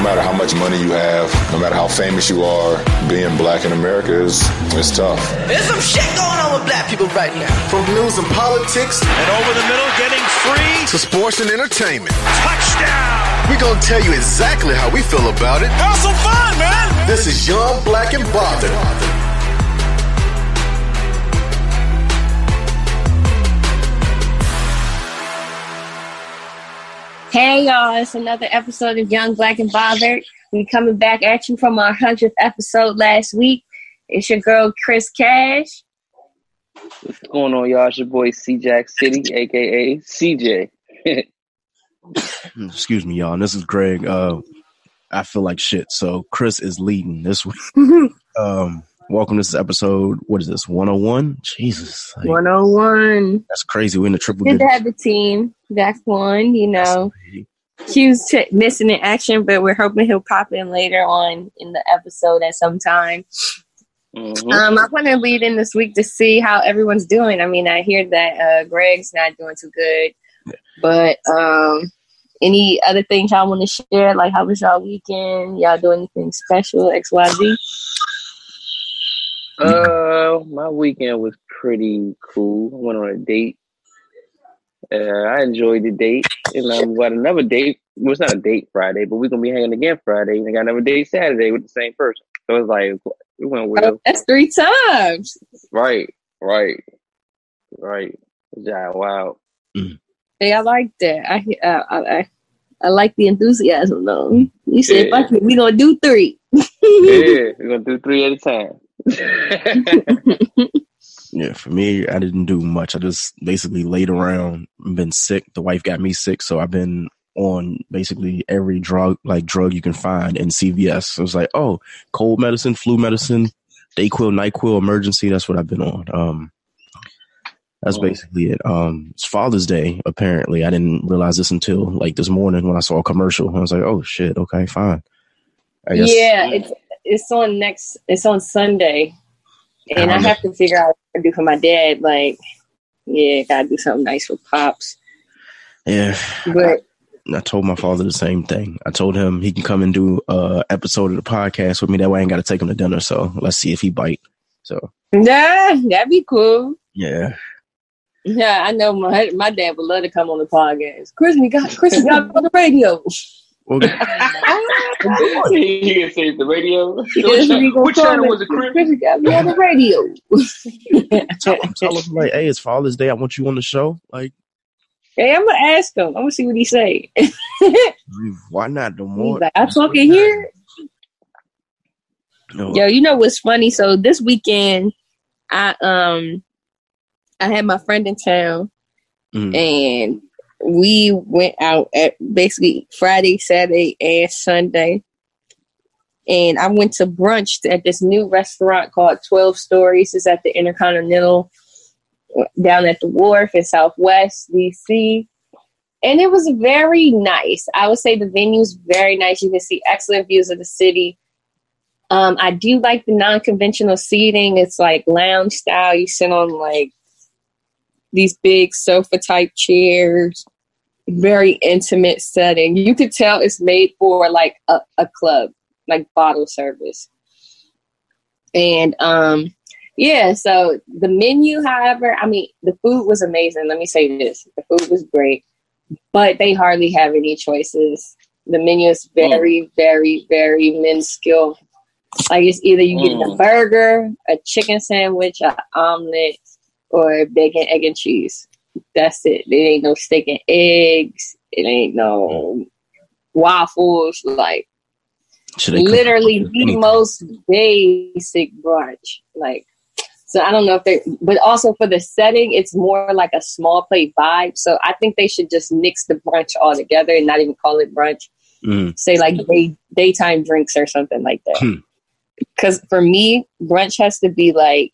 No matter how much money you have, no matter how famous you are, being black in America is it's tough. There's some shit going on with black people right now. From news and politics and over the middle getting free to sports and entertainment. Touchdown! We're gonna tell you exactly how we feel about it. Have some fun, man! This is Young Black and Bothered. Hey y'all, it's another episode of Young Black and Bothered. We coming back at you from our hundredth episode last week. It's your girl Chris Cash. What's going on, y'all? It's your boy C Jack City, aka CJ. Excuse me, y'all. This is Greg. Uh, I feel like shit. So Chris is leading this week. um, welcome. To this episode. What is this? One hundred one. Jesus. Like, One hundred one. That's crazy. We're in the triple. Good to have the team. That's one. You know, Q's t- missing in action, but we're hoping he'll pop in later on in the episode at some time. Mm-hmm. Um, I want to lead in this week to see how everyone's doing. I mean, I hear that uh, Greg's not doing too good, but um, any other things y'all want to share? Like, how was y'all weekend? Y'all do anything special? X Y Z. Uh, my weekend was pretty cool. I went on a date. Uh, I enjoyed the date, and I'm got another date. Well, it's not a date Friday, but we're gonna be hanging again Friday, and I got another date Saturday with the same person. So it's like it went well. Oh, that's three times. Right, right, right. Yeah, wow. Mm. Hey, I like that. I uh, I, I like the enthusiasm though. You said yeah. we gonna do three. yeah, we're gonna do three at a time. yeah, for me, I didn't do much. I just basically laid around, been sick. The wife got me sick, so I've been on basically every drug like drug you can find in CVS. So it's like, oh, cold medicine, flu medicine, Dayquil, Nyquil, Emergen-C. That's what I've been on. Um, that's oh. basically it. Um, it's Father's Day. Apparently, I didn't realize this until like this morning when I saw a commercial. I was like, oh shit, okay, fine. I guess, yeah, it's it's on next. It's on Sunday, and I, I have to figure out what to do for my dad. Like, yeah, gotta do something nice for pops. Yeah, but I told my father the same thing. I told him he can come and do a episode of the podcast with me. That way, I ain't got to take him to dinner. So let's see if he bite. So yeah, that'd be cool. Yeah. Yeah, I know my my dad would love to come on the podcast. Chris, we got Chris got on the radio. Well, you can say it's the radio. Which, which channel was it, Chris? Chris got me on the radio. tell, tell him like, hey, it's Father's Day. I want you on the show. Like, Hey, I'm gonna ask him. I'm gonna see what he say. Why not? The more like, I talk in here. No. Yo, you know what's funny? So this weekend, I um, I had my friend in town, mm. and we went out at basically Friday, Saturday, and Sunday. And I went to brunch at this new restaurant called Twelve Stories. It's at the Intercontinental down at the wharf in Southwest DC. And it was very nice. I would say the venue is very nice. You can see excellent views of the city. Um, I do like the non conventional seating. It's like lounge style. You sit on like these big sofa type chairs. very intimate setting. You could tell it's made for like a, a club, like bottle service. And um yeah, so the menu, however, I mean, the food was amazing. Let me say this. The food was great, but they hardly have any choices. The menu is very, mm. very, very minuscule. Like it's either you get mm. a burger, a chicken sandwich, an omelet, or bacon, egg, and cheese. That's it. There ain't no steak and eggs. It ain't no waffles. Like literally the most basic brunch. Like so I don't know if they but also for the setting, it's more like a small plate vibe. So I think they should just mix the brunch all together and not even call it brunch. Mm. Say like day daytime drinks or something like that. Because hmm. for me, brunch has to be like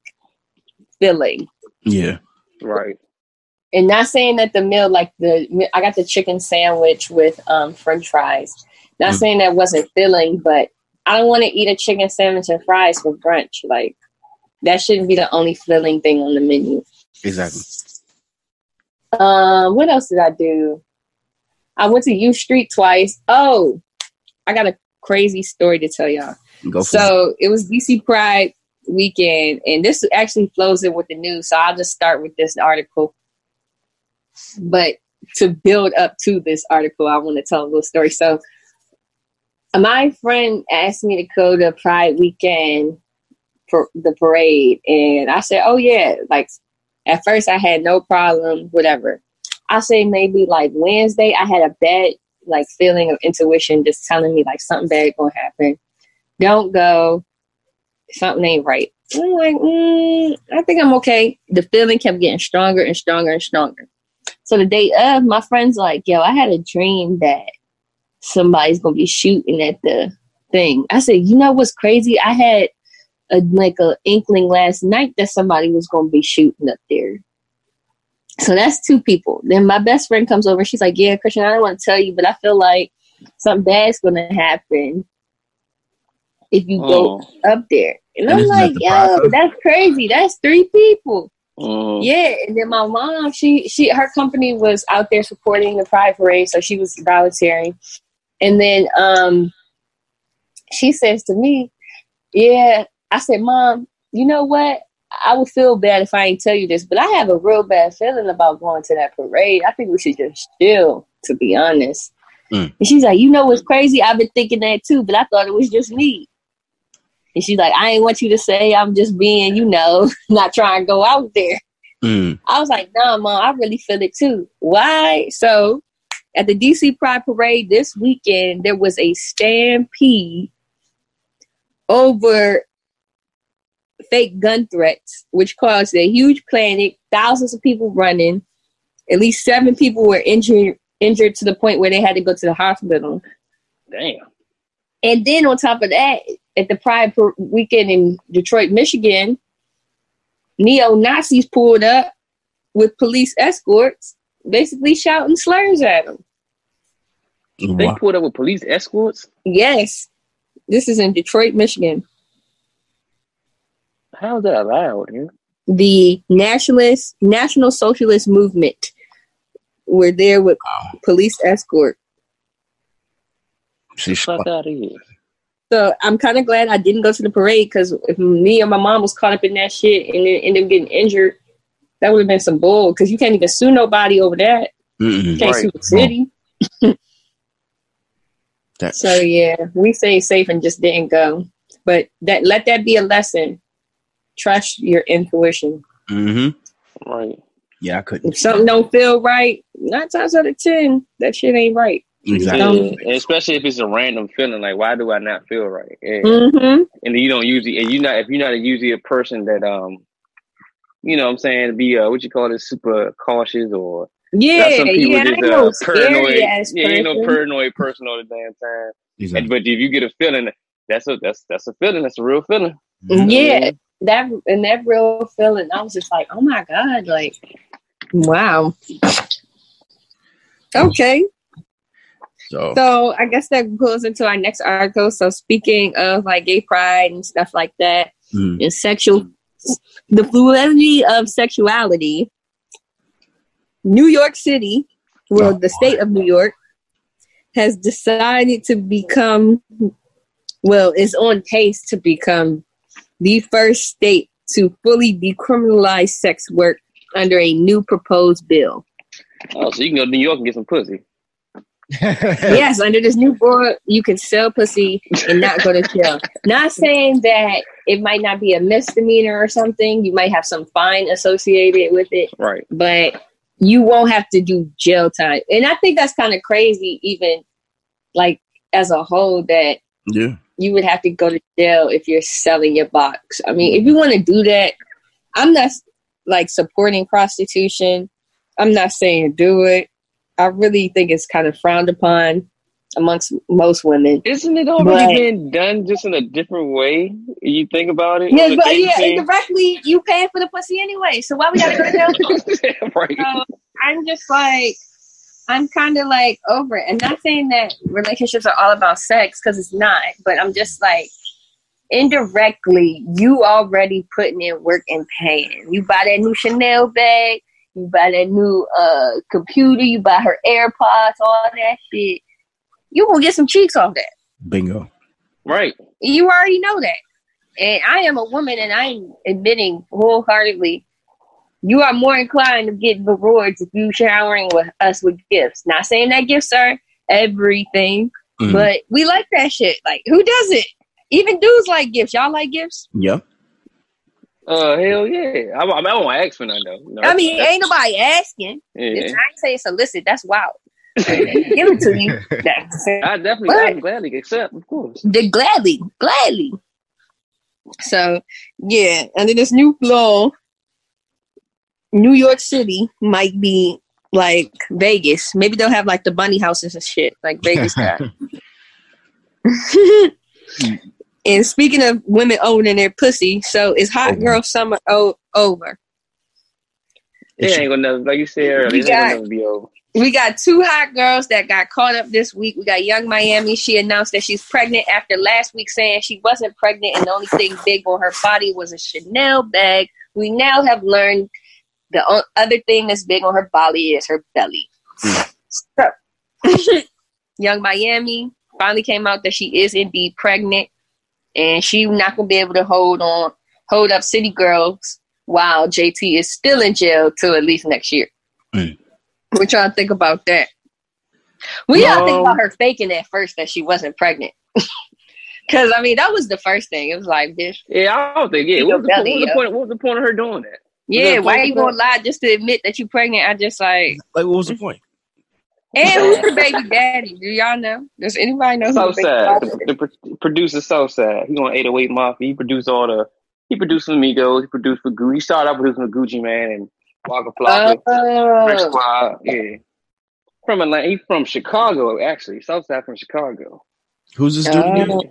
filling. Yeah. Right and not saying that the meal like the I got the chicken sandwich with um, French fries. Not mm. saying that wasn't filling, but I don't want to eat a chicken sandwich and fries for brunch. Like that shouldn't be the only filling thing on the menu. Exactly. Um, what else did I do? I went to U Street twice. Oh, I got a crazy story to tell y'all. Go so it. it was DC Pride weekend, and this actually flows in with the news. So I'll just start with this article but to build up to this article, I want to tell a little story. So, my friend asked me to go to Pride weekend for the parade, and I said, "Oh yeah!" Like at first, I had no problem, whatever. I say maybe like Wednesday, I had a bad like feeling of intuition, just telling me like something bad gonna happen. Don't go. Something ain't right. I'm like, mm, I think I'm okay. The feeling kept getting stronger and stronger and stronger. So the day of, my friend's like, yo, I had a dream that somebody's gonna be shooting at the thing. I said, you know what's crazy? I had a like a inkling last night that somebody was gonna be shooting up there. So that's two people. Then my best friend comes over. She's like, "Yeah, Christian, I don't want to tell you, but I feel like something bad's gonna happen if you oh. go up there." And, and I'm like, "Yo, that's crazy. That's three people." Mm. Yeah, and then my mom, she she her company was out there supporting the Pride Parade, so she was volunteering. And then um, she says to me, "Yeah," I said, "Mom, you know what? I would feel bad if I ain't tell you this, but I have a real bad feeling about going to that parade. I think we should just chill, to be honest." Mm. And she's like, "You know what's crazy? I've been thinking that too, but I thought it was just me." And she's like, I ain't want you to say I'm just being, you know, not trying to go out there. Mm. I was like, nah, mom, I really feel it too. Why? So at the DC Pride Parade this weekend, there was a stampede over fake gun threats, which caused a huge panic, thousands of people running. At least seven people were injured injured to the point where they had to go to the hospital. Damn. And then on top of that, at the Pride weekend in Detroit, Michigan, neo Nazis pulled up with police escorts, basically shouting slurs at them. They pulled up with police escorts? Yes. This is in Detroit, Michigan. How is that allowed? Yeah? The nationalist, National Socialist Movement were there with wow. police escort. Fuck out of here. So I'm kind of glad I didn't go to the parade because if me and my mom was caught up in that shit and then end up getting injured, that would have been some bull. Because you can't even sue nobody over that. Mm-mm. You can't right. sue the city. so yeah, we stayed safe and just didn't go. But that let that be a lesson. Trust your intuition. Mm-hmm. Right. Yeah, I couldn't. If something don't feel right, nine times out of ten, that shit ain't right. Exactly. Yeah. Especially if it's a random feeling, like why do I not feel right? Yeah. Mm-hmm. And you don't usually, and you not if you're not usually a person that um, you know, what I'm saying be uh, what you call it, super cautious or yeah, some people yeah, just uh, paranoid. Yeah, you know, paranoid person all the damn time. Exactly. And, but if you get a feeling, that's a that's that's a feeling. That's a real feeling. Mm-hmm. Yeah, that and that real feeling. I was just like, oh my god, like, wow. Okay. So, so I guess that goes into our next article. So speaking of like gay pride and stuff like that, mm. and sexual, the fluidity of sexuality, New York City well, the state of New York has decided to become, well, is on pace to become the first state to fully decriminalize sex work under a new proposed bill. Oh, so you can go to New York and get some pussy. yes, under this new board, you can sell pussy and not go to jail. not saying that it might not be a misdemeanor or something. You might have some fine associated with it. Right. But you won't have to do jail time. And I think that's kind of crazy, even like as a whole, that Yeah. you would have to go to jail if you're selling your box. I mean, if you want to do that, I'm not like supporting prostitution. I'm not saying do it. I really think it's kind of frowned upon amongst most women. Isn't it already But- being done just in a different way? You think about it. Yeah, but yeah, scene? indirectly you paying for the pussy anyway. So why we gotta go to jail? right. So I'm just like, I'm kind of like over it. And not saying that relationships are all about sex because it's not, but I'm just like, indirectly, you already putting in work and paying. You buy that new Chanel bag, you buy that new uh computer, you buy her AirPods, all that shit. You will get some cheeks off that. Bingo. Right. You already know that. And I am a woman and I'm admitting wholeheartedly you are more inclined to get rewards if you showering with us with gifts. Not saying that gifts are everything, Mhm. but we like that shit. Like who does it? Even dudes like gifts. Y'all like gifts? Yep. Uh, hell yeah. I, I, mean, I won't ask for none though. No, I mean, that's- ain't nobody asking. Yeah. It's, I ain't say it's illicit. That's wild. Give it to you. That's I definitely, But- I would gladly accept, of course. the gladly, gladly. So yeah, under this new law, New York City might be like Vegas. Maybe they'll have like the bunny houses and shit like Vegas got. And speaking of women owning their pussy, so is hot Over. girl summer o- over? It ain't gonna never, like you said earlier, We it ain't gonna got- never be over. We got two hot girls that got caught up this week. We got Yung Miami. She announced that she's pregnant after last week saying she wasn't pregnant and the only thing big on her body was a Chanel bag. We now have learned the o- other thing that's big on her body is her belly. Hmm. So, Yung Miami finally came out that she is indeed pregnant and she not gonna be able to hold on, hold up City Girls while JT is still in jail till at least next year. Mm. We're trying to think about that. We gotta think about her faking at first that she wasn't pregnant. Cause I mean that was the first thing. It was like, bitch, Yeah, I don't think. Yeah, Your what was, the, what, was the point, what was the point of her doing that? yeah, why are you gonna lie just to admit that you're pregnant? I just like, Like, what was the point? And who's the baby daddy? Do y'all know? Does anybody know who the baby Southside, daddy the, is? the pro- producer Southside. He on 808 Mafia. He produced all the. He produced for Migos. He produced for Gucci. He started out producing for Gucci Mane and Waka Flocka, Rich Squad. Yeah, from Atlanta. He's from Chicago, actually. Southside from Chicago. Who's this dude? again? Oh.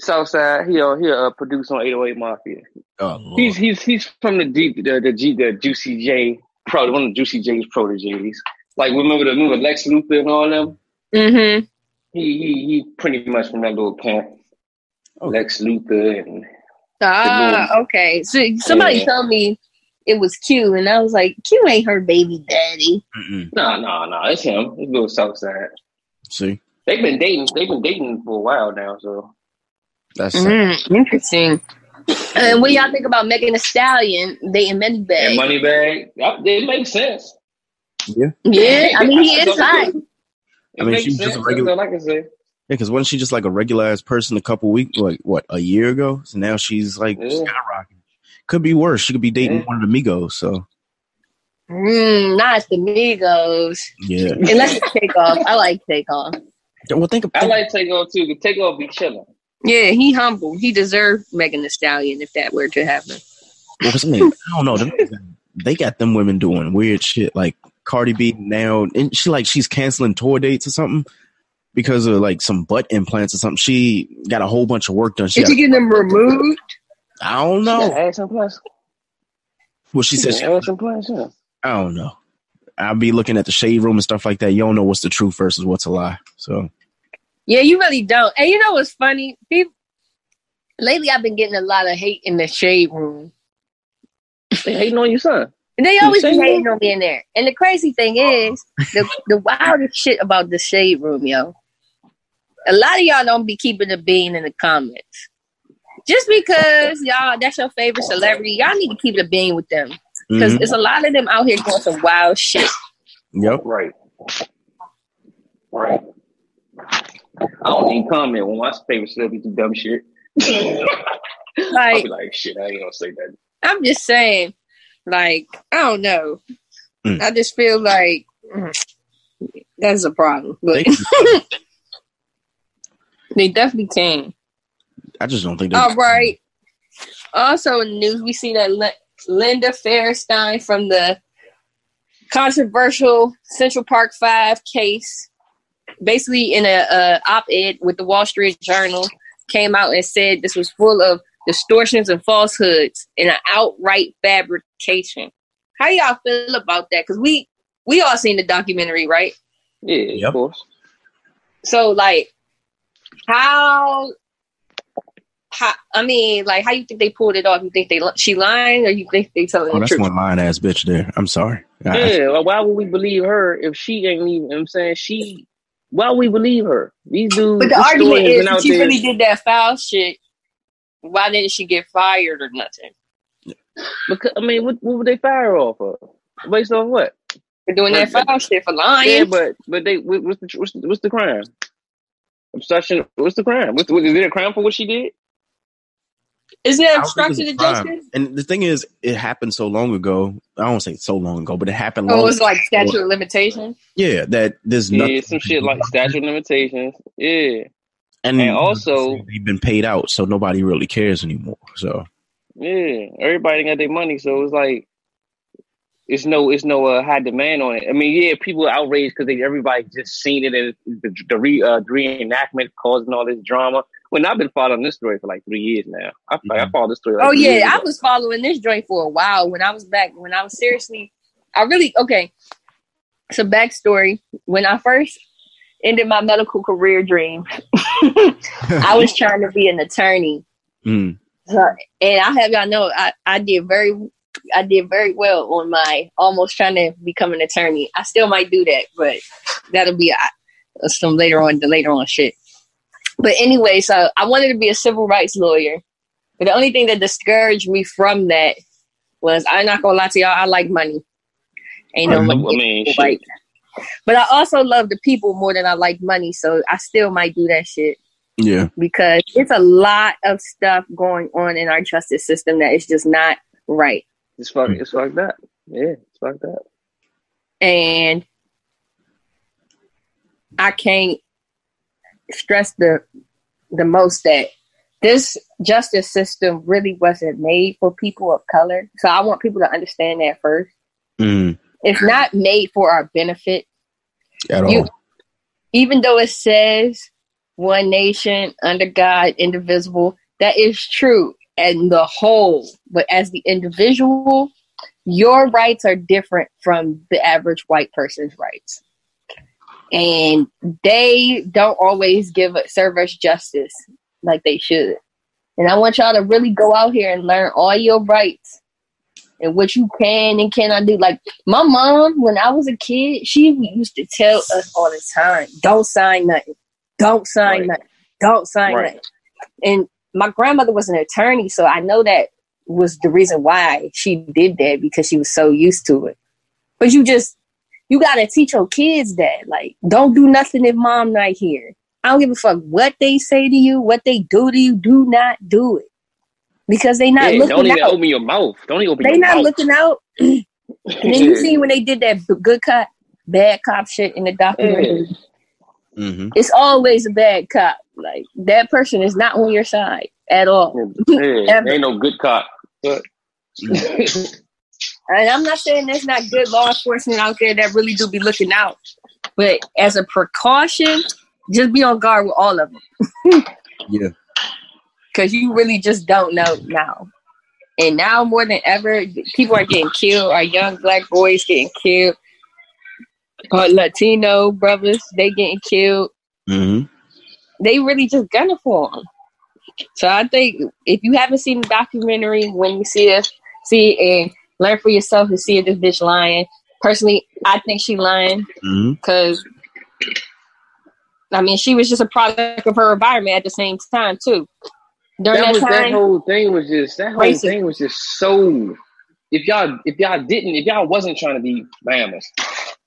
Southside. He uh, he uh, produced on 808 Mafia. Oh, He's he's he's from the deep the the, G, the Juicy J pro one of the Juicy J's proteges. Like remember the remember Lex Luger and all them. mm-hmm. He he he pretty much from that little camp. Oh. Lex Luger and Ah, okay. So somebody Yeah. told me it was Q, and I was like, Q ain't her baby daddy. No no no it's him. It's a little Southside. See, They've been dating. They've been dating for a while now. So that's Mm, interesting. And what y'all think about Megan Thee Stallion They dating Money and Bag? Moneybagg, that- it makes sense. Yeah, Yeah. I mean he is hot. It I mean, makes she was just a regular- That's all I can say. yeah. Because wasn't she just like a regular ass person a couple weeks, like what, a year ago? So now she's like Yeah. skyrocketing. Could be worse. She could be dating Yeah. one of the Migos. So Mm, not the Migos. yeah. Unless it's Takeoff. I like Takeoff. Well, think I about like Takeoff too. But Takeoff be chilling. Yeah, he humble. He deserved Megan Thee Stallion if that were to happen. Well, 'cause I mean, I don't know. They got them women doing weird shit. Like Cardi B now, and she like she's canceling tour dates or something because of like some butt implants or something. She got a whole bunch of work done. She Did got, you get them removed? I don't Yeah, know. ass implants. Well, she said, she, ass implants. Yeah. I don't know. I'll be looking at the shade room and stuff like that. You don't know what's the truth versus what's a lie. So Yeah, you really don't. And you know what's funny? People, lately, I've been getting a lot of hate in the shade room. They hating on your son. And they always be hating on me in there. And the crazy thing is, the the wildest shit about the shade room, yo. A lot of y'all don't be keeping the bean in the comments. Just because y'all that's your favorite celebrity, y'all need to keep the bean with them. Because Mhm. it's a lot of them out here doing some wild shit. Yep. Right. Right. I don't even comment when my favorite celebrity do dumb shit. I'll Like be like, shit, I ain't gonna say that. I'm just saying, like, I don't know. Mm. I just feel like mm, that's a problem. But They- definitely can. I just don't think they. All right. Also in the news, we see that Lin- Linda Fairstein from the controversial Central Park Five case, basically in a, a op-ed with the Wall Street Journal, came out and said this was full of distortions and falsehoods and an outright fabrication. How y'all feel about that? Because we we all seen the documentary, right? Yeah, Yep. of course. So like, how? How, I mean, like, how you think they pulled it off? You think they she lying, or you think they telling Oh, the that's truth? one lying ass bitch there. I'm sorry. I- Yeah, well, why would we believe her if she ain't even? you know what I'm saying she. Why would we believe her? These dudes. But the argument is, been she there- really did that foul shit, why didn't she get fired or nothing Because I mean, what what would they fire her off of? Based on what? for doing that But- foul shit for lying? Yeah, but but they what- what's the what's the, what's the crime? Obstruction. What's the crime? What's the, is there a crime for what she did? Isn't I that don't think obstruction of justice? And the thing is, it happened so long ago. I don't say so long ago, but it happened oh, long. Oh, it was like statute of limitations. yeah, that there's Yeah, some shit like statute of limitations. Yeah, and, and also- they've been paid out, so nobody really cares anymore. So yeah. Everybody got their money, so it's like it's no it's no uh, high demand on it. I mean, yeah, people are outraged because everybody just seen it and the the, re, uh, reenactment causing all this drama. When I've been following this story for like three years now, I, I followed this story. Like Oh three years yeah, I ago. was following this joint for a while when I was back when I was seriously I really okay. So backstory. When I first ended my medical career dream, I was trying to be an attorney. mm, So, and I have y'all know I, I did very I did very well on my almost trying to become an attorney. I still might do that, but that'll be uh, some later on the later on shit. But anyway, so I wanted to be a civil rights lawyer. But the only thing that discouraged me from that was I'm not gonna lie to y'all, I like money. Ain't no I money. mean, shit. Like, but I also love the people more than I like money, so I still might do that shit yeah, because it's a lot of stuff going on in our justice system that is just not right. It's fuck. It's fucked up. Yeah, it's fucked up. And I can't stress the the most that this justice system really wasn't made for people of color. So I want people to understand that first. mm, It's not made for our benefit. at all. You- even though it says one nation under God, indivisible, that is true and the whole. But as the individual, your rights are different from the average white person's rights. And they don't always give serve us justice like they should. And I want y'all to really go out here and learn all your rights and what you can and cannot do. Like my mom, when I was a kid, she used to tell us all the time, "Don't sign nothing, don't sign Right. nothing, don't sign Right. nothing." And my grandmother was an attorney, so I know that was the reason why she did that because she was so used to it. But you just you gotta teach your kids that, like, don't do nothing if mom not here. I don't give a fuck what they say to you, what they do to you. Do not do it because they not Yeah, looking don't even out. open your mouth. Don't even open They your not mouth. looking out. And then you see when they did that good cop, bad cop shit in the documentary. hmm It's always a bad cop. Like that person is not on your side at all. Yeah, Ever. ain't no good cop. But And I'm not saying there's not good law enforcement out there that really do be looking out, but as a precaution, just be on guard with all of them Yeah, because you really just don't know now. And now more than ever, people are getting killed. Our young black boys getting killed. Our Latino brothers, they getting killed. hmm they really just gunning for him. So I think if you haven't seen the documentary, when you see it, see and learn for yourself and see if this bitch lying. Personally, I think she lying because mm-hmm. I mean she was just a product of her environment at the same time too. During that, that was time, that whole thing was just that whole racist. thing was just so. If y'all if y'all didn't if y'all wasn't trying to be Bahamas,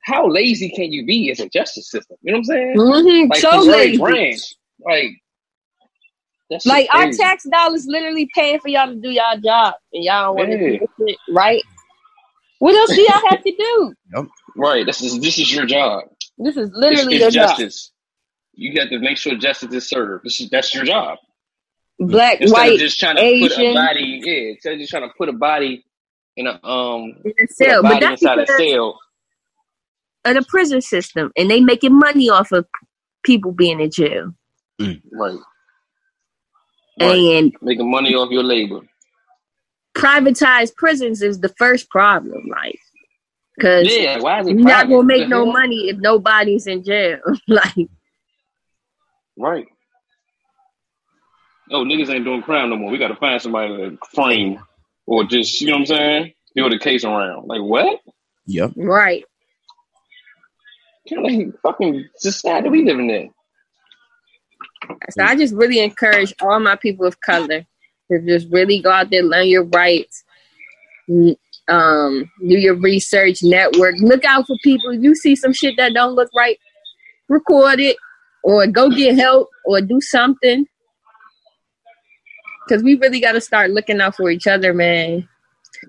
how lazy can you be as a justice system? You know what I'm saying? Mm-hmm. Like so lazy. Branch, like like our tax dollars literally paying for y'all to do y'all job, and y'all don't want to do it, right? What else do y'all have to do? Yep. Right. This is this is your job. This is literally it's, it's your justice. Job. You got to make sure justice is served. This is that's your job. Black, instead white, just trying to Asian. put a body, yeah, instead of just trying to put a body in a um in a cell, but that's inside a cell. Of the prison system, and they making money off of people being in jail. Mm. Right. right. And making money off your labor. Privatized prisons is the first problem, like because yeah, why is it you're not gonna make no money if nobody's in jail. like, right oh, niggas ain't doing crime no more. We got to find somebody to frame or just, you know what I'm saying? Build a case around. Like, what? Yep. Right. What kind of fucking society we living in? So I just really encourage all my people of color to just really go out there, learn your rights, um, do your research, network, look out for people. If you see some shit that don't look right, record it, or go get help, or do something because we really got to start looking out for each other, man.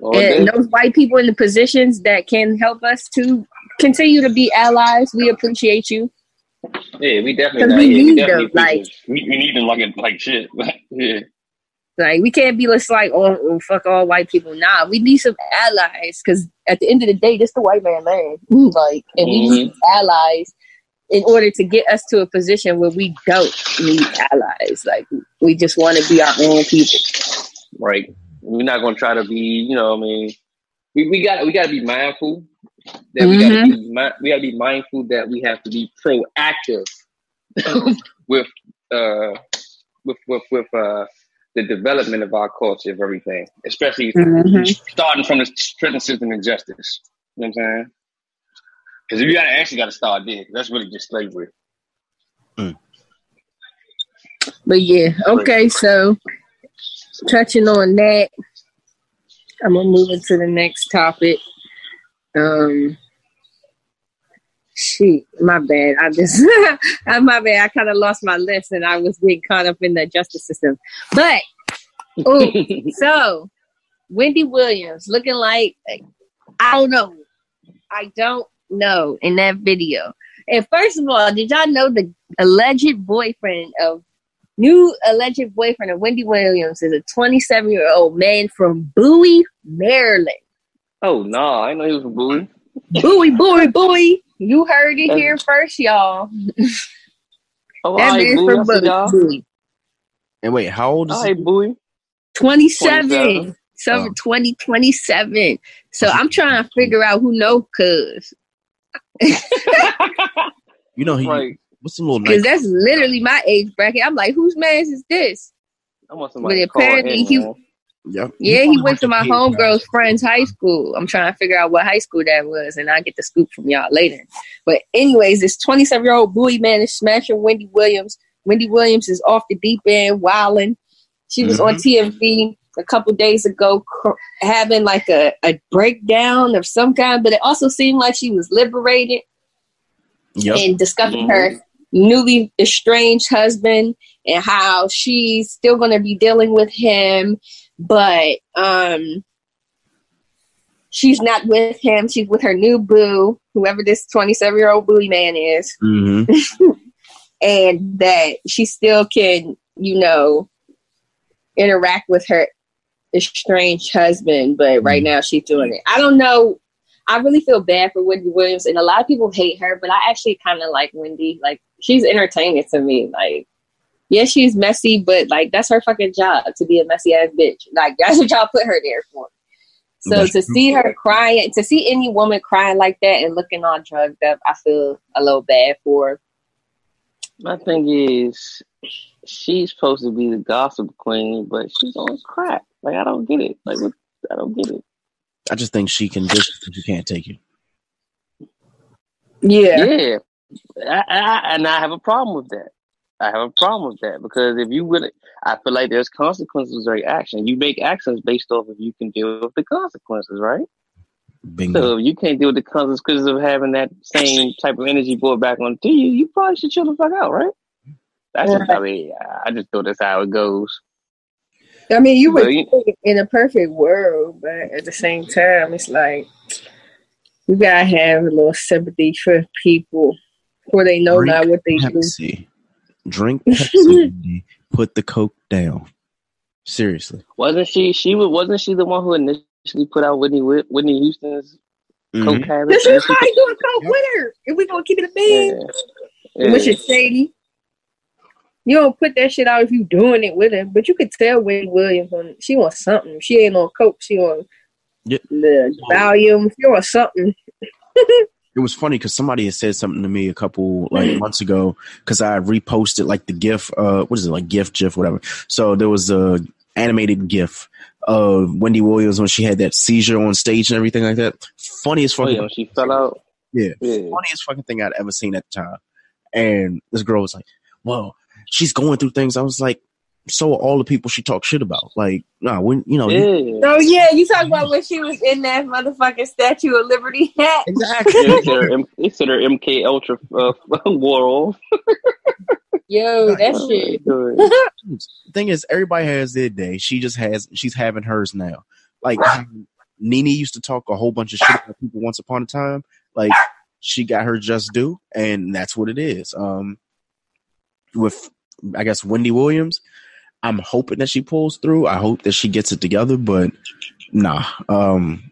And those white people in the positions that can help us to continue to be allies, we appreciate you. Yeah, we definitely, we, yeah, need we definitely them, like we, we, need them like like shit. yeah. Like we can't be just like oh, oh, fuck all white people. Nah, we need some allies because at the end of the day, this the white man land. Like, and mm-hmm. we need allies in order to get us to a position where we don't need allies. Like we just want to be our own people. Right. We're not going to try to be, you know, I mean, we, we got we got to be mindful that we got to be mm-hmm. we got to be mindful that we have to be proactive with uh with with with uh the development of our culture of everything, especially mm-hmm. starting from the system and justice. You know what I'm saying? Because you got to actually got to start there. That's really just slavery. Mm. But yeah, okay. So touching on that, I'm gonna move into the next topic. Um, shit, my bad. I just, my bad. I kind of lost my list, and I was getting caught up in the justice system. But, ooh, so Wendy Williams looking like I don't know. I don't know in that video. And first of all, did y'all know the alleged boyfriend of new alleged boyfriend of Wendy Williams is a 27 year old man from Bowie, Maryland. Oh no, I know he was from Bowie. Bowie, Bowie, Bowie. You heard it here first, y'all. Oh, that right, man's from Bowie. Bowie. And wait, how old is All right, Bowie? 27. 27. Summer oh. 2027. So I'm trying to figure out who know cuz. you know, he right. what's some little because that's literally my age bracket. I'm like, whose man is this? I want somebody. But apparently he. Yep. Yeah, he, he went to my homegirl's friend's high school. I'm trying to figure out what high school that was, and I'll get the scoop from y'all later. But anyways, this 27 year old Bowie man is smashing Wendy Williams. Wendy Williams is off the deep end, wilding. She was mm-hmm. on TMZ a couple days ago cr- having like a, a breakdown of some kind, but it also seemed like she was liberated yep. and discussing mm-hmm. her newly estranged husband and how she's still going to be dealing with him, but um, she's not with him. She's with her new boo, whoever this 27 year old booty man is. Mm-hmm. and that she still can, you know, interact with her estranged husband, but right mm-hmm. now she's doing it. I don't know. I really feel bad for Wendy Williams, and a lot of people hate her, but I actually kind of like Wendy. Like she's entertaining to me. Like, yeah, she's messy, but like that's her fucking job to be a messy ass bitch. Like that's what y'all put her there for. So that's to see her crying, to see any woman crying like that and looking all drugged up, I feel a little bad for. Her. My thing is, she's supposed to be the gossip queen, but she's on crack. Like I don't get it. Like what? I don't get it. I just think she can just she can't take it. Yeah. Yeah, I, I, and I have a problem with that. I have a problem with that because if you would, I feel like there's consequences to your action. You make actions based off if you can deal with the consequences, right? Bingo. So if you can't deal with the consequences of having that same type of energy brought back onto you, you probably should chill the fuck out, right? That's just, I mean, I just thought that's how it goes. I mean, you would you- in a perfect world, but at the same time, it's like you gotta have a little sympathy for people, for they know not what they do. Pepsi. Drink Pepsi. Put the coke down. Seriously. Wasn't she? She was. Wasn't she the one who initially put out Whitney Whitney Houston's Mhm. coke habit? This is probably doing coke with her. If we gonna keep it a Yeah. bean, Yeah. which is shady. You don't put that shit out if you doing it with her, but you could tell Wendy Williams on she wants something. She ain't on coke. She on Yeah. the volume. She on something. It was funny because somebody had said something to me a couple like months ago because I reposted like the GIF, uh, what is it like GIF, GIF, whatever. So there was a animated GIF of Wendy Williams when she had that seizure on stage and everything like that. Funniest Oh fucking, yeah, she fell out. yeah, Yeah. funniest fucking thing I'd ever seen at the time. And this girl was like, "Well, she's going through things." I was like, "So are all the people she talks shit about." Like, nah, when you know, you- Yeah. Oh yeah, you talk about when she was in that motherfucking Statue of Liberty hat. exactly. Yeah, they said her, M- they said her MK Ultra uh, wore off. Yo, that shit. The thing is, everybody has their day. She just has. She's having hers now. Like how Nene used to talk a whole bunch of shit about people once upon a time. Like she got her just due, and that's what it is. Um, with I guess Wendy Williams, I'm hoping that she pulls through. I hope that she gets it together, but nah. Um,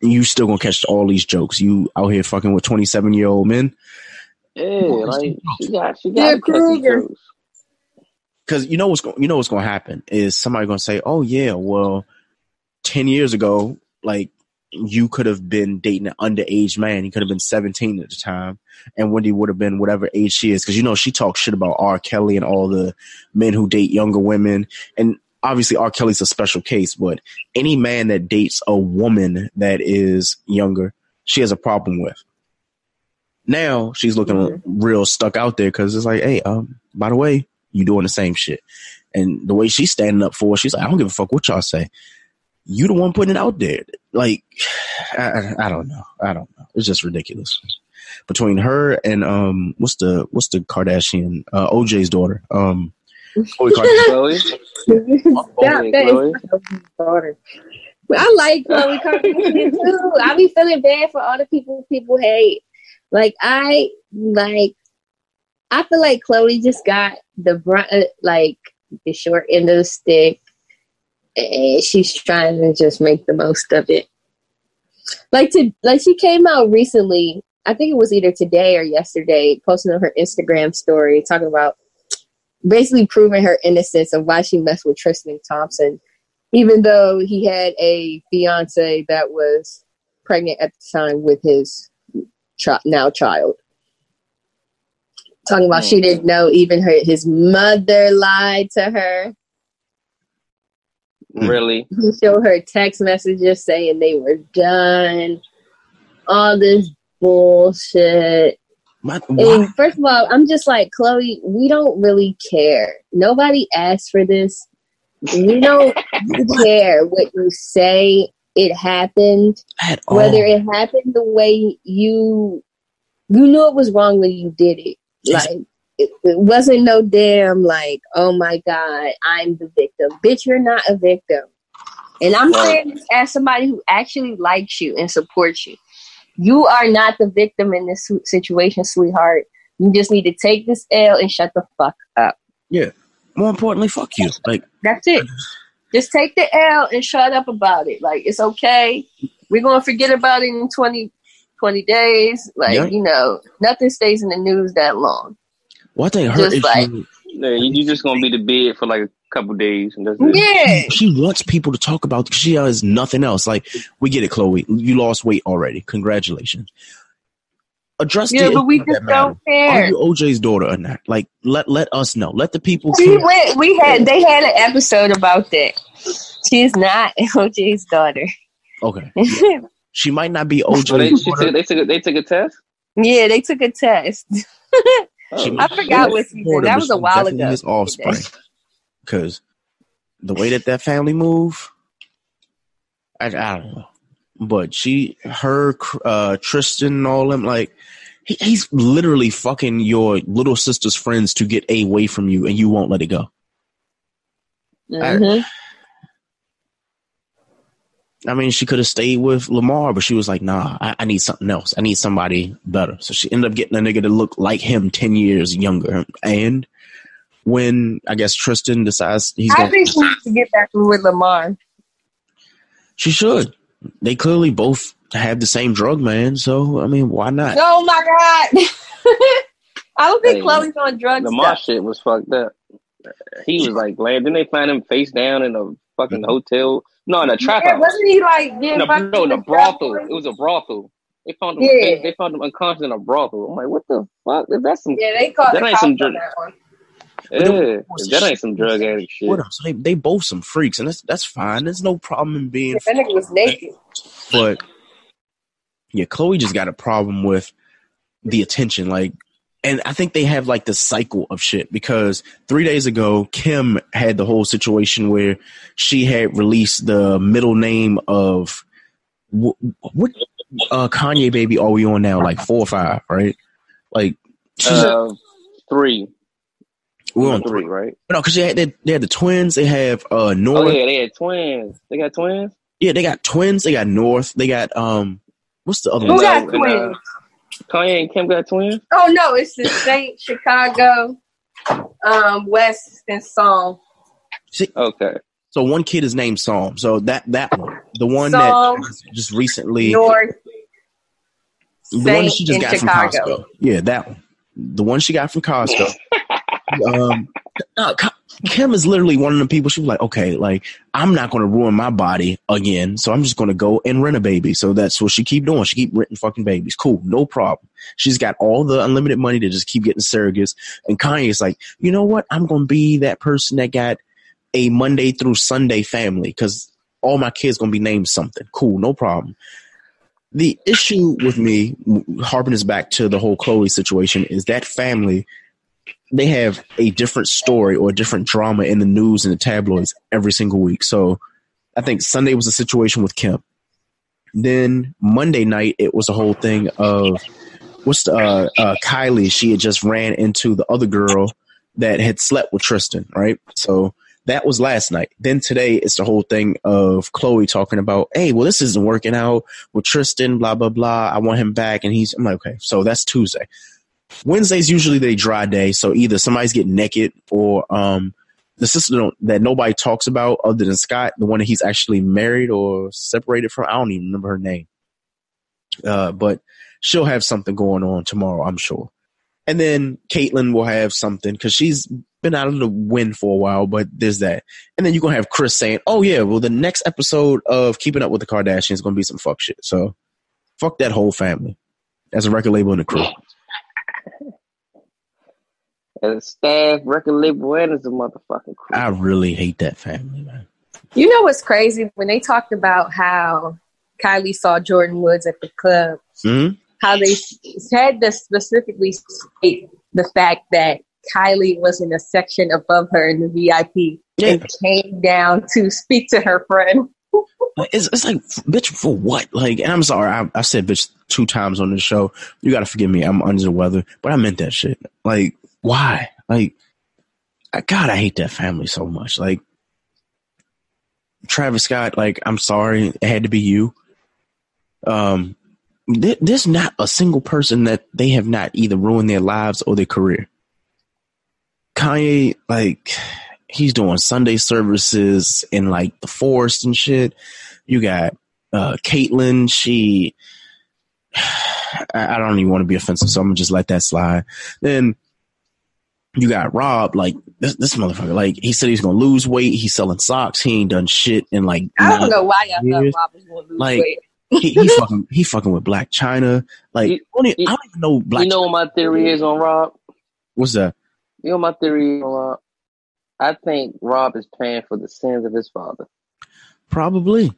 you still gonna catch all these jokes. You out here fucking with 27 year old men. Yeah, like she got she Yeah, got Kruger. because you know what's going you know what's going to happen is somebody going to say, "Oh yeah, well, ten years ago, like you could have been dating an underage man. He could have been seventeen at the time, and Wendy would have been whatever age she is. Because you know she talks shit about R. Kelly and all the men who date younger women, and obviously R. Kelly's a special case. But any man that dates a woman that is younger, she has a problem with. Now she's looking real stuck out there because it's like, hey, um, by the way, you doing the same shit. And the way she's standing up for it, she's like, I don't give a fuck what y'all say. You the one putting it out there. Like, I, I- I don't know. I don't know. It's just ridiculous. Between her and um, what's the what's the Kardashian uh, OJ's daughter? Um, Khloe Kardashian. Khloe. Stop Okay, that. Khloe. It's daughter. But I like Khloe Kardashian too. I be feeling bad for all the people people hate. Like I like. I feel like Khloe just got the brunt, uh, like the short end of the stick, and she's trying to just make the most of it. Like to like she came out recently. I think it was either today or yesterday, posting on her Instagram story talking about basically proving her innocence of why she messed with Tristan Thompson, even though he had a fiance that was pregnant at the time with his chi- now child. Talking about she hmm. didn't know even her his mother lied to her. Hmm. Really? He showed her text messages saying they were done. All this bullshit. My, And first of all, I'm just like, Khloe, we don't really care. Nobody asked for this. We don't care what you say it happened, At all. whether it happened the way you you knew it was wrong when you did it. Like it, it wasn't no damn like, oh my God, I'm the victim. Bitch, you're not a victim. And I'm Right. saying this as somebody who actually likes you and supports you. You are not the victim in this situation, sweetheart. You just need to take this L and shut the fuck up. Yeah. More importantly, fuck you. Like, That's it. Just take the L and shut up about it. Like, it's okay. We're going to forget about it in 20, 20 days. Like, Yeah. you know, nothing stays in the news that long. Well, I think her Just issue. like- Yeah, you, you just gonna be the bid for like a couple days, and that's it. Yeah. she wants people to talk about. She has nothing else. Like, we get it, Khloe. You lost weight already. Congratulations. Address Yeah, the but we just don't care. Are you OJ's daughter or not? Like, let let us know. Let the people. We care. went, we had, they had an episode about that. She's not OJ's daughter. Okay. she might not be OJ. So they, she took, they took a, they took a test. Yeah, they took a test. Oh, I forgot what season. That was a while ago. His offspring, because the way that that family move, I, I don't know. But she, her, uh, Tristan, and all them, like he, he's literally fucking your little sister's friends to get away from you, and you won't let it go. Mhm. I mean, she could have stayed with Lamar, but she was like, "Nah, I, I need something else. I need somebody better." So she ended up getting a nigga that looked like him, ten years younger. And when I guess Tristan decides he's I going, think she needs to get back with Lamar. she should. They clearly both have the same drug man, so I mean, why not? Oh my god! I don't think Hey, Khloe's on drugs. The Mar stuff. shit was fucked up. He was like, laying. Didn't they find him face down in a fucking mm-hmm. hotel? No, in a trap Yeah, house. wasn't he like getting No, no, in in a brothel. trap It was a brothel. They found him. Yeah. They found him unconscious in a brothel. I'm like, what the fuck? That's some. Yeah, they called That the ain't cops some on drug- that one. Yeah, that ain't some drug addict shit. What else? They they both some freaks, and that's that's fine. There's no problem in being. That nigga was naked. But yeah, Khloe just got a problem with the attention. Like, and I think they have like the cycle of shit because three days ago, Kim had the whole situation where she had released the middle name of what, what uh, Kanye baby are we on now? Like four or five, right? Like, she's Uh, three. we're on three, three. right? No, because they had they, they had the twins. They have uh Oh yeah, they had twins. They got twins. Yeah, they got twins. They got North. They got um, what's the other Who one? got uh, twins? Kanye and Kim got twins. Oh no, it's the Saint Chicago, um, West and Psalm. Okay. So one kid is named Psalm. So that that one, the one Psalm, that just recently, North, the one that she just got Chicago. from Costco. Yeah, that one, the one she got from Costco. um, uh, Ka- Kim is literally one of the people. She was like, okay, like I'm not going to ruin my body again, so I'm just going to go and rent a baby. So that's what she keep doing. She keep renting fucking babies. Cool, no problem. She's got all the unlimited money to just keep getting surrogates. And Kanye's like, you know what? I'm going to be that person that got a Monday through Sunday family because all my kids going to be named something. Cool, no problem. The issue with me, harping us back to the whole Khloe situation, is that family they have a different story or a different drama in the news and the tabloids every single week. So I think Sunday was a situation with Kemp. Then Monday night it was a whole thing of what's the, uh, uh, Kylie? She had just ran into the other girl that had slept with Tristan, right? So that was last night. Then today it's the whole thing of Khloe talking about, hey, well, this isn't working out with Tristan, blah blah blah. I want him back, and he's. I'm like, okay, so that's Tuesday. Wednesday's usually the dry day, so either somebody's getting naked or um the sister that nobody talks about other than Scott, the one that he's actually married or separated from. I don't even remember her name. Uh, but she'll have something going on tomorrow, I'm sure. And then Caitlyn will have something because she's been out of the wind for a while, but there's that. And then you're gonna have Chris saying, "Oh yeah, well the next episode of Keeping Up with the Kardashians is gonna be some fuck shit." So fuck that whole family as a record label and the crew. As a staff, record label, and as a motherfucking crew. I really hate that family, man. You know what's crazy when they talked about how Kylie saw Jordyn Woods at the club, Mhm. how they had to specifically state the fact that Kylie was in a section above her in the VIP and came down to speak to her friend. It's, it's like, bitch, for what? Like, and I'm sorry, I, I said bitch two times on the show. You gotta forgive me. I'm under the weather, but I meant that shit. Like, why? Like, God, I hate that family so much. Like, Travis Scott, like, I'm sorry, it had to be you. Um, there, there's not a single person that they have not either ruined their lives or their career. Kanye, like, he's doing Sunday services in like the forest and shit. You got uh Caitlyn, she I, I don't even want to be offensive, so I'm gonna just let that slide. Then you got Rob, like this, this motherfucker, like he said he's gonna lose weight, he's selling socks, he ain't done shit in like I don't know why y'all years. thought Rob was to lose Like, weight. he, he fucking he fucking with Blac Chyna. Like You- I don't even, I don't even know Black you know what my theory is on Rob? what's that? You know what my theory is on Rob? I think Rob is paying for the sins of his father. Probably.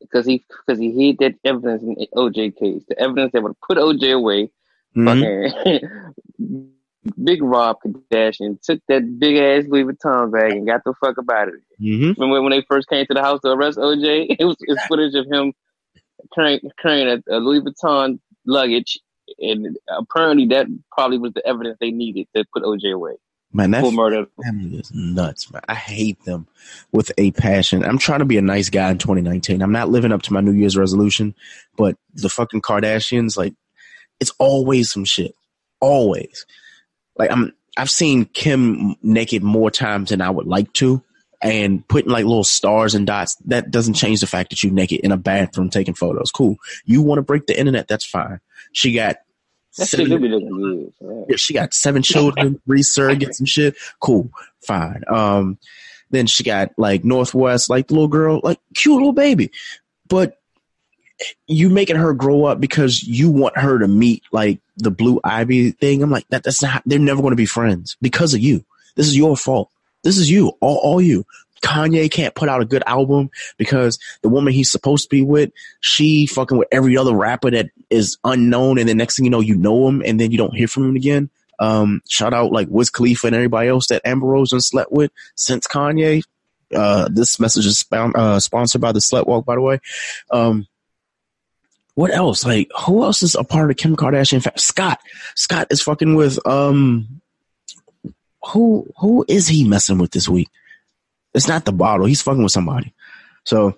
because he because he hid that evidence in the OJ case, the evidence that would put OJ away. Mhm. Fucking Big Rob Kardashian took that big ass Louis Vuitton bag and got the fuck up out of it. Mhm. Remember when they first came to the house to arrest OJ? It was it's footage of him carrying carrying a, a Louis Vuitton luggage, and apparently that probably was the evidence they needed to put OJ away Man, that for murder. family is nuts, man. I hate them with a passion. I'm trying to be a nice guy in 2019. I'm not living up to my New Year's resolution, but the fucking Kardashians, like, it's always some shit. Always. Like, I'm, I've seen Kim naked more times than I would like to. And putting like little stars and dots, that doesn't change the fact that you're naked in a bathroom taking photos. Cool. You want to break the internet, that's fine. She got That seven- shit do be looking good. yeah. yeah, she got seven children, three surrogates and shit. Cool, fine. Um, then she got like North West, like the little girl, like cute little baby. But you making her grow up because you want her to meet like the blue ivy thing. I'm like, that that's not they're never gonna be friends because of you. This is your fault. This is you, all, all you. Kanye can't put out a good album because the woman he's supposed to be with, she fucking with every other rapper that is unknown, and the next thing you know, you know him, and then you don't hear from him again. Um, shout out like Wiz Khalifa and everybody else that Amber Rose and slept with since Kanye. Uh, this message is spon- uh, sponsored by the Slut Walk, by the way. Um, what else? Like, who else is a part of the Kim Kardashian? Fa- Scott. Scott is fucking with um. Who who is he messing with this week? It's not the bottle. He's fucking with somebody. So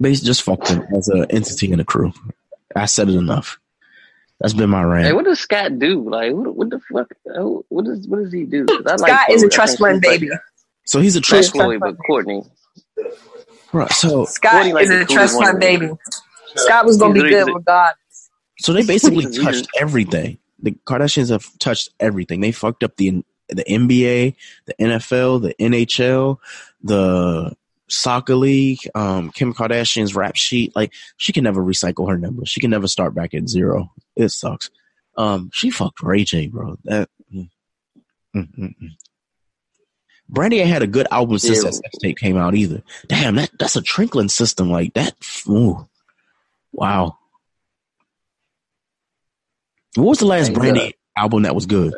basically just fucked him as an entity in the crew. I said it enough. That's been my rant. Hey, what does Scott do? Like, what, what the fuck? What does what does he do? I like Scott is a trust think fund she's like- baby. so he's a Not trust Khloe, but Courtney. Right. So Scott Courtney like is the a trust coolest one. fund baby. Scott was gonna be good the- with God. so they basically touched everything. The Kardashians have touched everything. They fucked up the the NBA, the NFL, the NHL, the soccer league. Um, Kim Kardashian's rap sheet. Like she can never recycle her numbers. She can never start back at zero. It sucks. Um, she fucked Ray J, bro. That. mm, mm, mm, mm. Brandy ain't had a good album since Yeah. that sex tape came out either. Damn, that that's a trickling system like that. Ooh. Wow. What was the last Brandy album that was good?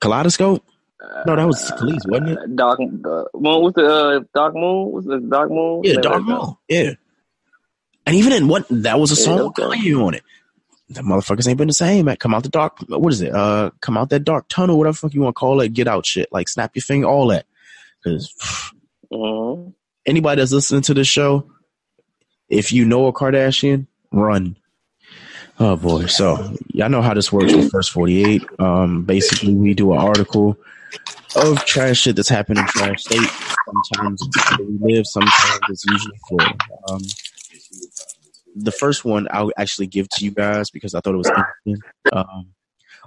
Kaleidoscope? No, that was Kelis, wasn't it? Uh, Dark uh, Moon. What's the uh, Dark Moon? What's the Dark Moon? Yeah, Dark. Moon. Yeah. And even in what that was a Yeah, song with. Kanye on it. The motherfuckers ain't been the same, man. Come out the dark. What is it? Uh, come out that dark tunnel, whatever fuck you want to call it. Get out shit. Like snap your finger, all that. Because Mhm. anybody that's listening to this show, if you know a Kardashian, run. Oh boy. So y'all know how this works with First 48. Um, basically we do an article of trash shit that's happened in trash state. Sometimes we live, sometimes it's usually Florida. Um, the first one I'll actually give to you guys because I thought it was interesting. Um,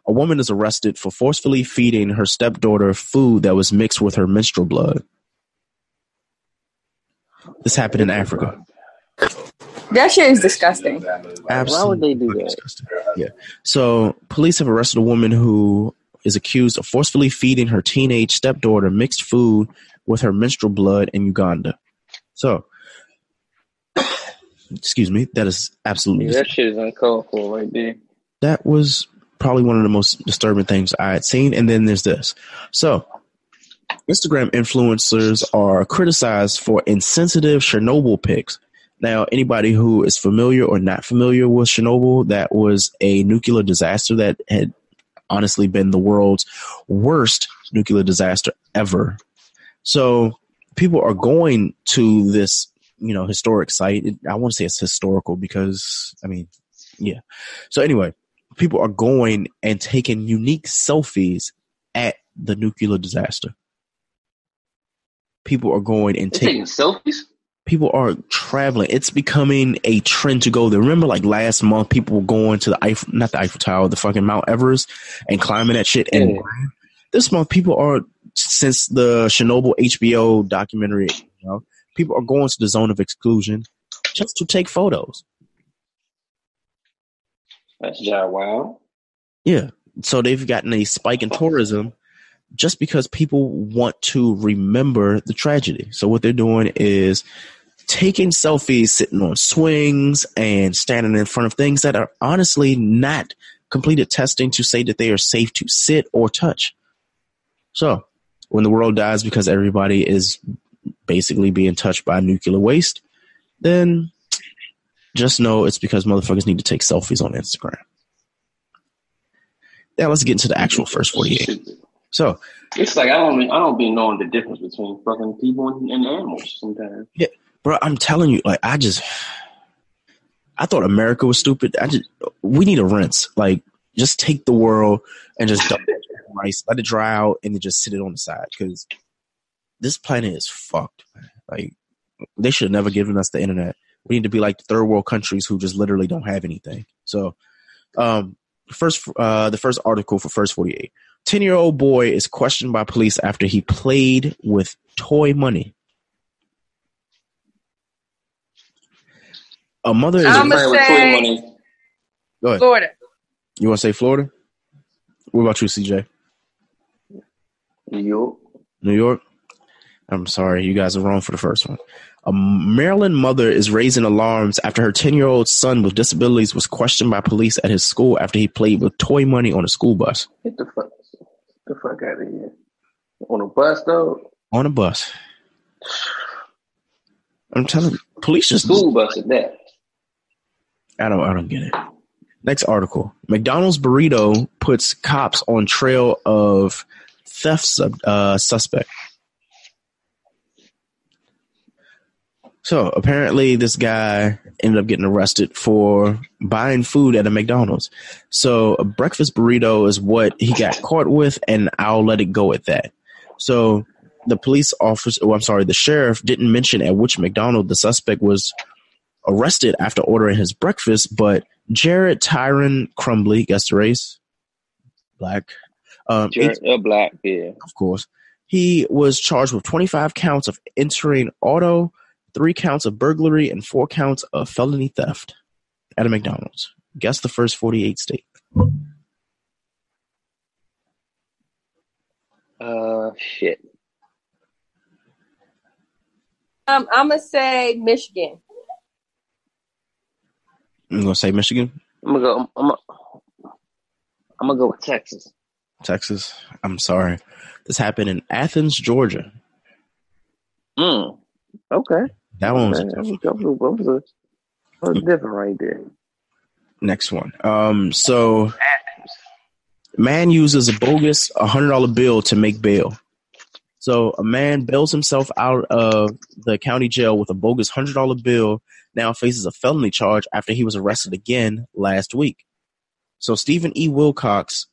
a woman is arrested for forcefully feeding her stepdaughter food that was mixed with her menstrual blood. This happened in Africa. That shit is disgusting. Absolutely. Why would they do that? disgusting. Yeah. So police have arrested a woman who is accused of forcefully feeding her teenage stepdaughter mixed food with her menstrual blood in Uganda. So, excuse me, that is absolutely Yeah, that shit is uncalled for right there. that was probably one of the most disturbing things I had seen. And then there's this. So, Instagram influencers are criticized for insensitive Chernobyl pics. Now, anybody who is familiar or not familiar with Chernobyl, that was a nuclear disaster that had honestly been the world's worst nuclear disaster ever. So, people are going to this, you know, historic site. I want to say it's historical because, I mean, yeah. So, anyway, people are going and taking unique selfies at the nuclear disaster. People are going and taking taking selfies. People are traveling. It's becoming a trend to go there. Remember, like last month, people were going to the Eiffel, not the Eiffel Tower, the fucking Mount Everest, and climbing that shit. And Yeah. this month, people are since the Chernobyl HBO documentary. You know, people are going to the zone of exclusion just to take photos. That's John Wow. Yeah. So they've gotten a spike in tourism just because people want to remember the tragedy. So what they're doing is taking selfies, sitting on swings, and standing in front of things that are honestly not completed testing to say that they are safe to sit or touch. So, when the world dies because everybody is basically being touched by nuclear waste, then just know it's because motherfuckers need to take selfies on Instagram. Now let's get into the actual first 48. So it's like I don't I don't be knowing the difference between fucking people and, and animals sometimes. Yeah, bro, I'm telling you, like I just I thought America was stupid. I just we need a rinse. Like just take the world and just dump it rice, let it dry out, and then just sit it on the side because this planet is fucked. Like they should have never given us the internet. We need to be like the third world countries who just literally don't have anything. So, um, first, uh, the first article for first forty eight. 10 year old boy is questioned by police after he played with toy money. A mother is. I'm gonna say Go ahead. Florida. You want to say Florida? What about you, CJ? New York. New York? I'm sorry, you guys are wrong for the first one. A Maryland mother is raising alarms after her 10 year old son with disabilities was questioned by police at his school after he played with toy money on a school bus. Get the fuck, the fuck out of here. On a bus, though? On a bus. I'm telling you, police just. School bus at that. I don't, I don't get it. Next article. McDonald's burrito puts cops on trail of theft sub, uh, suspect. So apparently, this guy ended up getting arrested for buying food at a McDonald's. So a breakfast burrito is what he got caught with, and I'll let it go at that. So the police officer, oh, I'm sorry, the sheriff didn't mention at which McDonald the suspect was arrested after ordering his breakfast, but Jared Tyron Crumbly, guess the race, black. Um, Jared, uh, black, yeah, of course. He was charged with 25 counts of entering auto three counts of burglary, and four counts of felony theft at a McDonald's. Guess the first 48 state. Uh, shit. Um, I'm gonna say Michigan. I'm gonna say Michigan. I'm gonna go. I'm gonna, I'm gonna go with Texas. Texas. I'm sorry. This happened in Athens, Georgia. Hmm. Okay. That one was, that was, that was, a, that was different right there. Next one. Um, so man uses a bogus hundred dollar bill to make bail. So a man bails himself out of the county jail with a bogus hundred dollar bill. Now faces a felony charge after he was arrested again last week. So Stephen E. Wilcox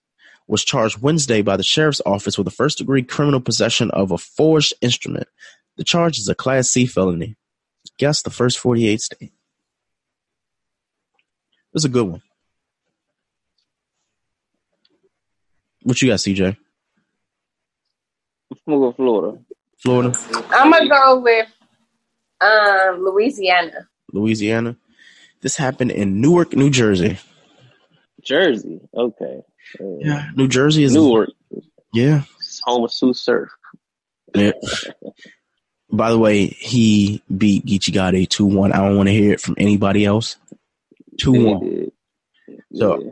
was charged Wednesday by the sheriff's office with a first degree criminal possession of a forged instrument. The charge is a Class C felony. Guess the first 48 state. It was a good one. What you got, CJ? I'm gonna go Florida. Florida. I'm gonna go with um Louisiana. Louisiana. This happened in Newark, New Jersey. Jersey. Okay. Uh, yeah, New Jersey is Newark. Yeah. It's home of Sue Surf. Yeah. By the way, he beat Gotti 2 1. I don't want to hear it from anybody else. 2 1. So, yeah.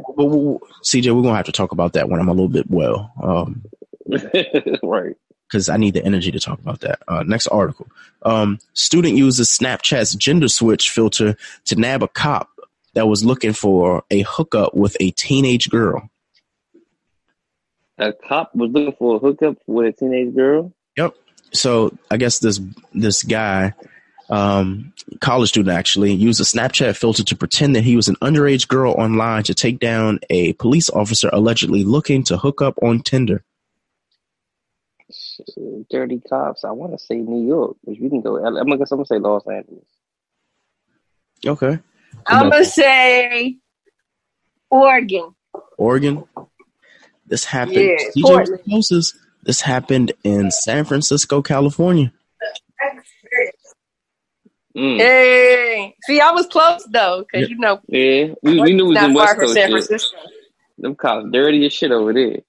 CJ, we're going to have to talk about that when I'm a little bit well. Um, right. Because I need the energy to talk about that. Uh, next article. Um, student uses Snapchat's gender switch filter to nab a cop that was looking for a hookup with a teenage girl. A cop was looking for a hookup with a teenage girl? Yep so I guess this this guy, um, college student actually, used a Snapchat filter to pretend that he was an underage girl online to take down a police officer allegedly looking to hook up on Tinder. Dirty cops. I want to say New York, but we can go. I'm gonna I'm gonna say Los Angeles. Okay. I'm gonna say Oregon. Oregon. This happened. Yeah, CJ closest. This happened in San Francisco, California. Mm. Hey, see, I was close though, because yeah. you know, yeah, we, we knew it was in West Coast. San Francisco. Them cops dirty as shit over there.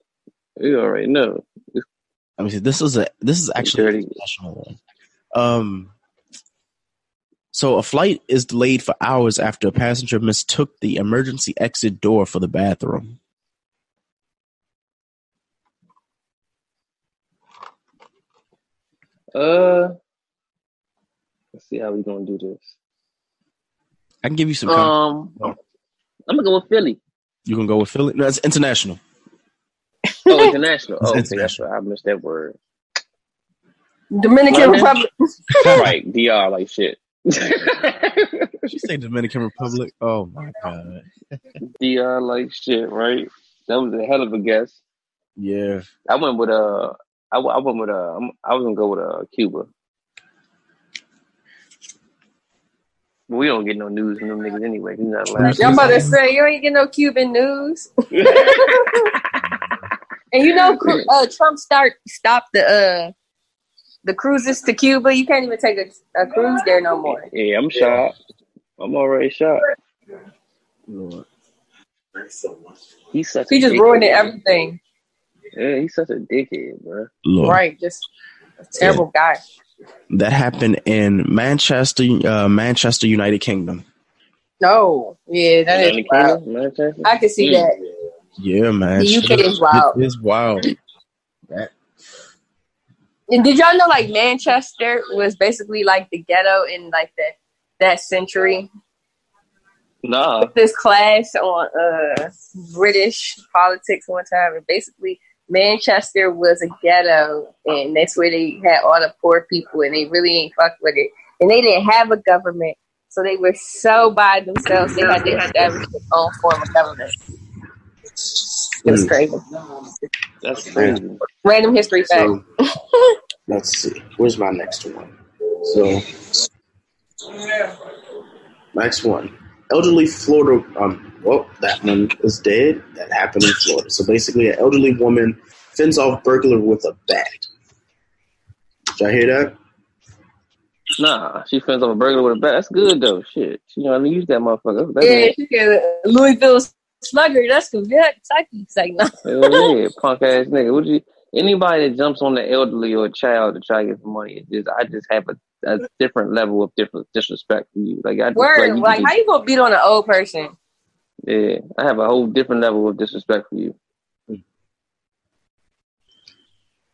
We already know. I mean, this is a this is actually dirty. a professional one. Um, So a flight is delayed for hours after a passenger mistook the emergency exit door for the bathroom. Uh, let's see how we gonna do this. I can give you some. Um, I'm gonna go with Philly. You can go with Philly. No, it's international. Oh, international. Oh, international. right. I missed that word. Dominican Republic. right, DR like shit. She say Dominican Republic. Oh my god. DR like shit, right? That was a hell of a guess. Yeah. I went with uh, I, w- I went with uh, I'm- I was gonna go with uh, Cuba. But we don't get no news from them niggas anyway. He's not allowed. Y'all about to say you ain't get no Cuban news. And you know, uh, Trump start stopped the uh the cruises to Cuba. You can't even take a, a cruise there no more. Yeah, I'm shocked. I'm already shocked. Lord. He's such. He a just dickhead. ruined everything. Yeah, he's such a dickhead, bro. Lord. Right, just a terrible guy. That happened in Manchester, uh, Manchester, United Kingdom. No, yeah, that is United wild. Kingdom, Manchester? I can see Mm. that. Yeah, man. The UK is wild. It is wild. That And did y'all know like Manchester was basically like the ghetto in like that that century? Nah, This class on uh British politics one time, and basically Manchester was a ghetto, and that's where they had all the poor people, and they really ain't fuck with it, and they didn't have a government, so they were so by themselves. They had to establish their own form of government. It was Mm. crazy. that's crazy. Random history fact. So let's see. Where's my next one? So next one. Elderly Florida um well, that one is dead. That happened in Florida. So basically an elderly woman fends off burglar with a bat. Did y'all hear that? Nah, she fends off a burglar with a bat. That's good though. Shit, she know how to use that motherfucker. That's Yeah, better she said, Louisville slugger. That's Kentucky. It's like no. than- Hell yeah, punk ass nigga. What you? Anybody that jumps on the elderly or a child to try to get some money, it just I just have a, a different level of different disrespect for you. Like I just Word, like, you like just- how you gonna beat on an old person? yeah, I have a whole different level of disrespect for you.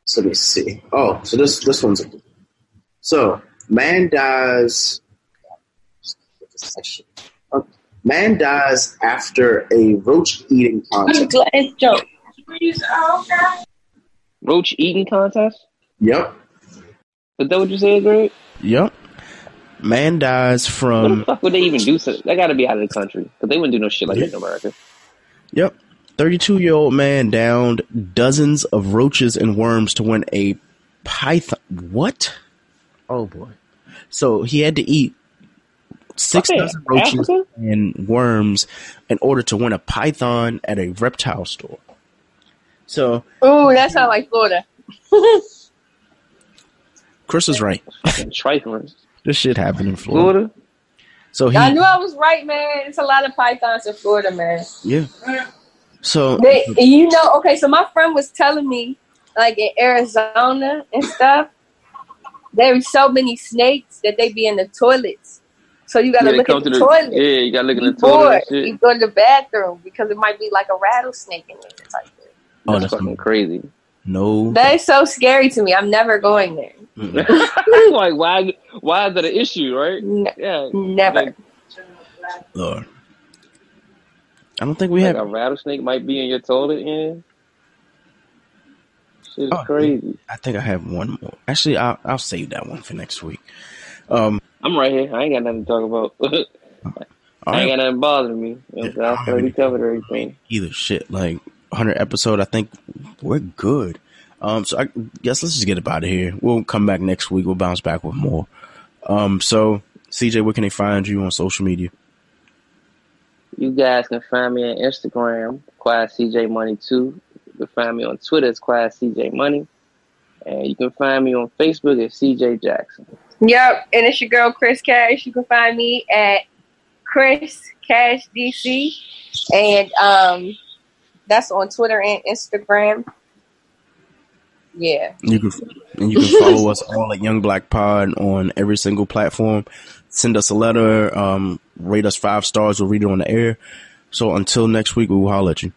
So let me see. Oh, so this this one's a so man dies. Man dies after a roach eating contest. Glass joke. Roach eating contest? Yep. Is that what you said, Greg? Yep. Man dies from. What the fuck would they even do? So they got to be out of the country because they wouldn't do no shit like that in America. Yep. 32 year old man downed dozens of roaches and worms to win a python. What? Oh boy. So he had to eat six Okay, dozen roaches Africa? and worms in order to win a python at a reptile store. So Oh, that sounds like Florida. Chris is right. Trifling. This shit happened in Florida. Florida? So he, I knew I was right, man. It's a lot of pythons in Florida, man. yeah. So They, you know, okay. So my friend was telling me, like in Arizona and stuff, there's so many snakes that they be in the toilets. So you gotta Yeah, look come at to the, the- toilet. yeah, you gotta look in the toilet and You go to the bathroom because it might be like a rattlesnake in there. Type thing. Oh, That's that's fucking crazy. no. That is so scary to me. I'm never going there. like, why? Why is that an issue, right? N- Yeah, never. Like, Lord. I don't think we like have. a rattlesnake might be in your toilet. Yeah, shit is Oh, crazy. I think I have one more. Actually, I'll I'll save that one for next week. Um, I'm right here. I ain't got nothing to talk about. I ain't right. got nothing bothering me. You know, Yeah, I I already covered everything. either shit like 100 episode. I think we're good. Um, so I guess let's just get up out of here. We'll come back next week. We'll bounce back with more. Um, so CJ, where can they find you on social media? You guys can find me on Instagram, Quiet CJ Money 2. You can find me on Twitter as Quiet CJ Money. And you can find me on Facebook as CJ Jackson. Yep, and it's your girl Chris Cash. You can find me at Chris Cash DC, and um, that's on Twitter and Instagram. Yeah, You can and you can follow us all at Young Black Pod on every single platform: send us a letter, um, rate us five stars. We'll read it on the air. So until next week, we will holler at you.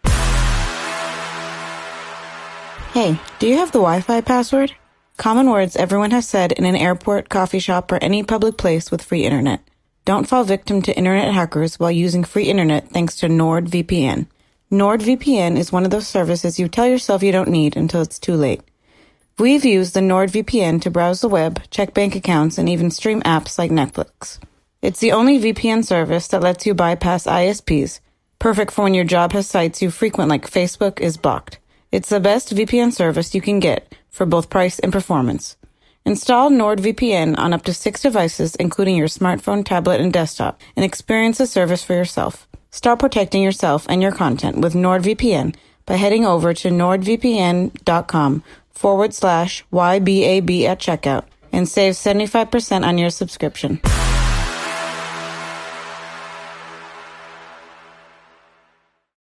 Hey, do you have the Wi-Fi password? Common words everyone has said in an airport, coffee shop, or any public place with free internet. Don't fall victim to internet hackers while using free internet thanks to NordVPN. NordVPN is one of those services you tell yourself you don't need until it's too late. We've used the NordVPN to browse the web, check bank accounts, and even stream apps like Netflix. It's the only VPN service that lets you bypass ISPs, perfect for when your job has sites you frequent like Facebook is blocked. It's the best VPN service you can get for both price and performance. Install NordVPN on up to six devices, including your smartphone, tablet, and desktop, and experience the service for yourself. Start protecting yourself and your content with NordVPN by heading over to nordvpn.com forward slash YBAB at checkout and save 75% on your subscription.